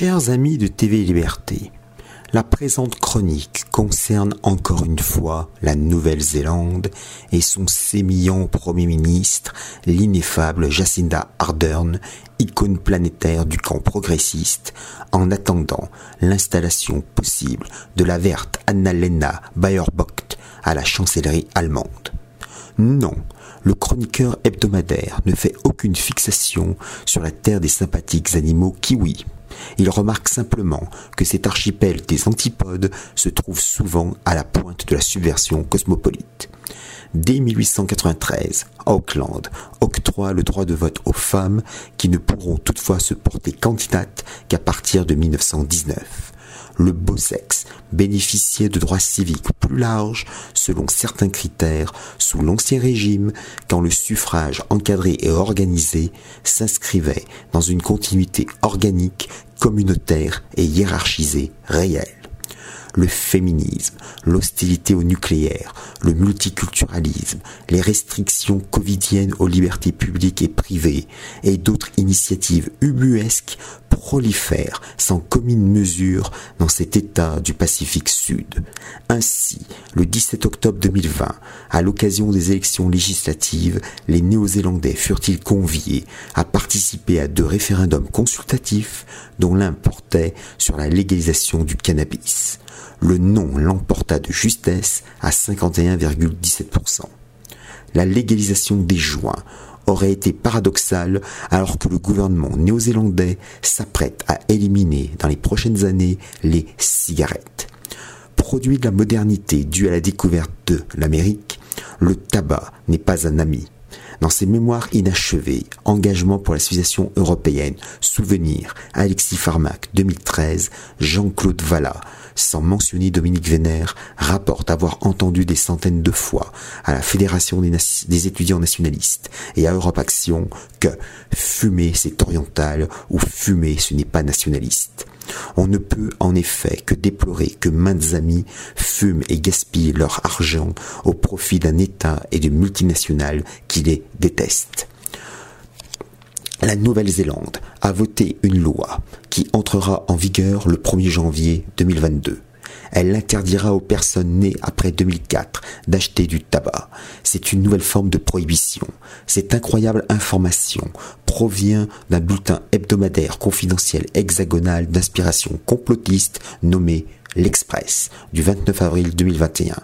Chers amis de TV Liberté, la présente chronique concerne encore une fois la Nouvelle-Zélande et son sémillant Premier ministre, l'ineffable Jacinda Ardern, icône planétaire du camp progressiste, en attendant l'installation possible de la verte Annalena Baerbock à la chancellerie allemande. Non, le chroniqueur hebdomadaire ne fait aucune fixation sur la terre des sympathiques animaux kiwis. Il remarque simplement que cet archipel des antipodes se trouve souvent à la pointe de la subversion cosmopolite. Dès 1893, Auckland octroie le droit de vote aux femmes qui ne pourront toutefois se porter candidates qu'à partir de 1919 le beau sexe bénéficiait de droits civiques plus larges selon certains critères sous l'Ancien Régime quand le suffrage encadré et organisé s'inscrivait dans une continuité organique, communautaire et hiérarchisée réelle. Le féminisme, l'hostilité au nucléaire, le multiculturalisme, les restrictions covidiennes aux libertés publiques et privées, et d'autres initiatives ubuesques prolifèrent sans commune mesure dans cet État du Pacifique Sud. Ainsi, le 17 octobre 2020, à l'occasion des élections législatives, les Néo-Zélandais furent-ils conviés à participer à deux référendums consultatifs dont l'un portait sur la légalisation du cannabis le non l'emporta de justesse à 51,17%. La légalisation des joints aurait été paradoxale alors que le gouvernement néo-zélandais s'apprête à éliminer dans les prochaines années les cigarettes. Produit de la modernité due à la découverte de l'Amérique, le tabac n'est pas un ami. Dans ses mémoires inachevées, Engagement pour la civilisation européenne, Souvenir, Alexis Farmac, 2013, Jean-Claude Vallat, sans mentionner Dominique Vénère, rapporte avoir entendu des centaines de fois à la Fédération des, étudiants nationalistes et à Europe Action que fumer c'est oriental ou fumer ce n'est pas nationaliste. On ne peut en effet que déplorer que maintes amis fument et gaspillent leur argent au profit d'un État et de multinationales qui les détestent. La Nouvelle-Zélande a voté une loi qui entrera en vigueur le 1er janvier 2022. Elle interdira aux personnes nées après 2004 d'acheter du tabac. C'est une nouvelle forme de prohibition. Cette incroyable information provient d'un bulletin hebdomadaire confidentiel hexagonal d'inspiration complotiste nommé L'Express du 29 avril 2021.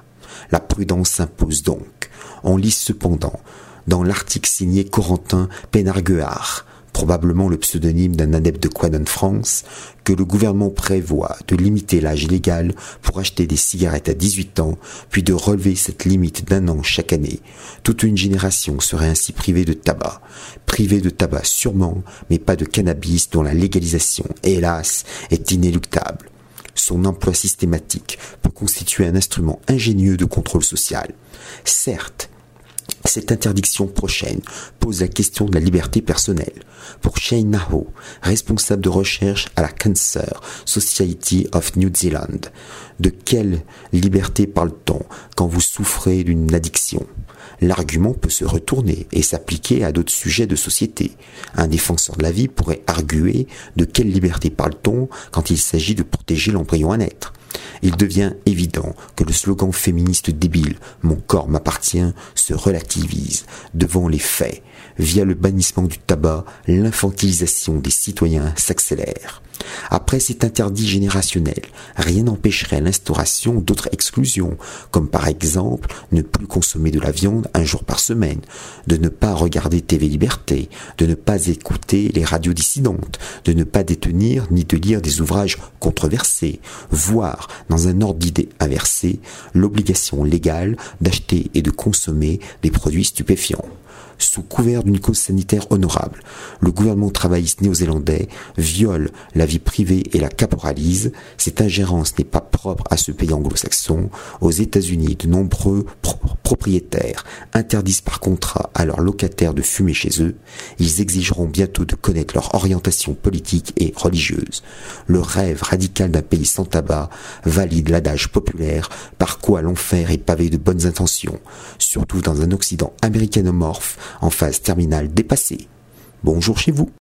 La prudence s'impose donc. On lit cependant dans l'article signé Corentin Pénarguard, probablement le pseudonyme d'un adepte de Quanon France, que le gouvernement prévoit de limiter l'âge légal pour acheter des cigarettes à 18 ans, puis de relever cette limite d'un an chaque année. Toute une génération serait ainsi privée de tabac. Privée de tabac sûrement, mais pas de cannabis dont la légalisation, hélas, est inéluctable son emploi systématique peut constituer un instrument ingénieux de contrôle social. Certes, cette interdiction prochaine pose la question de la liberté personnelle. Pour Shane Naho, responsable de recherche à la Cancer Society of New Zealand, de quelle liberté parle-t-on quand vous souffrez d'une addiction? L'argument peut se retourner et s'appliquer à d'autres sujets de société. Un défenseur de la vie pourrait arguer de quelle liberté parle-t-on quand il s'agit de protéger l'embryon à naître il devient évident que le slogan féministe débile Mon corps m'appartient se relativise devant les faits. Via le bannissement du tabac, l'infantilisation des citoyens s'accélère. Après cet interdit générationnel, rien n'empêcherait l'instauration d'autres exclusions, comme par exemple ne plus consommer de la viande un jour par semaine, de ne pas regarder TV Liberté, de ne pas écouter les radios dissidentes, de ne pas détenir ni de lire des ouvrages controversés, voire, dans un ordre d'idée inversé, l'obligation légale d'acheter et de consommer des produits stupéfiants sous couvert d'une cause sanitaire honorable. Le gouvernement travailliste néo-zélandais viole la vie privée et la caporalise. Cette ingérence n'est pas propre à ce pays anglo-saxon. Aux États-Unis, de nombreux propriétaires interdisent par contrat à leurs locataires de fumer chez eux. Ils exigeront bientôt de connaître leur orientation politique et religieuse. Le rêve radical d'un pays sans tabac valide l'adage populaire par quoi l'enfer est pavé de bonnes intentions, surtout dans un Occident américanomorphe en phase terminale dépassée. Bonjour chez vous.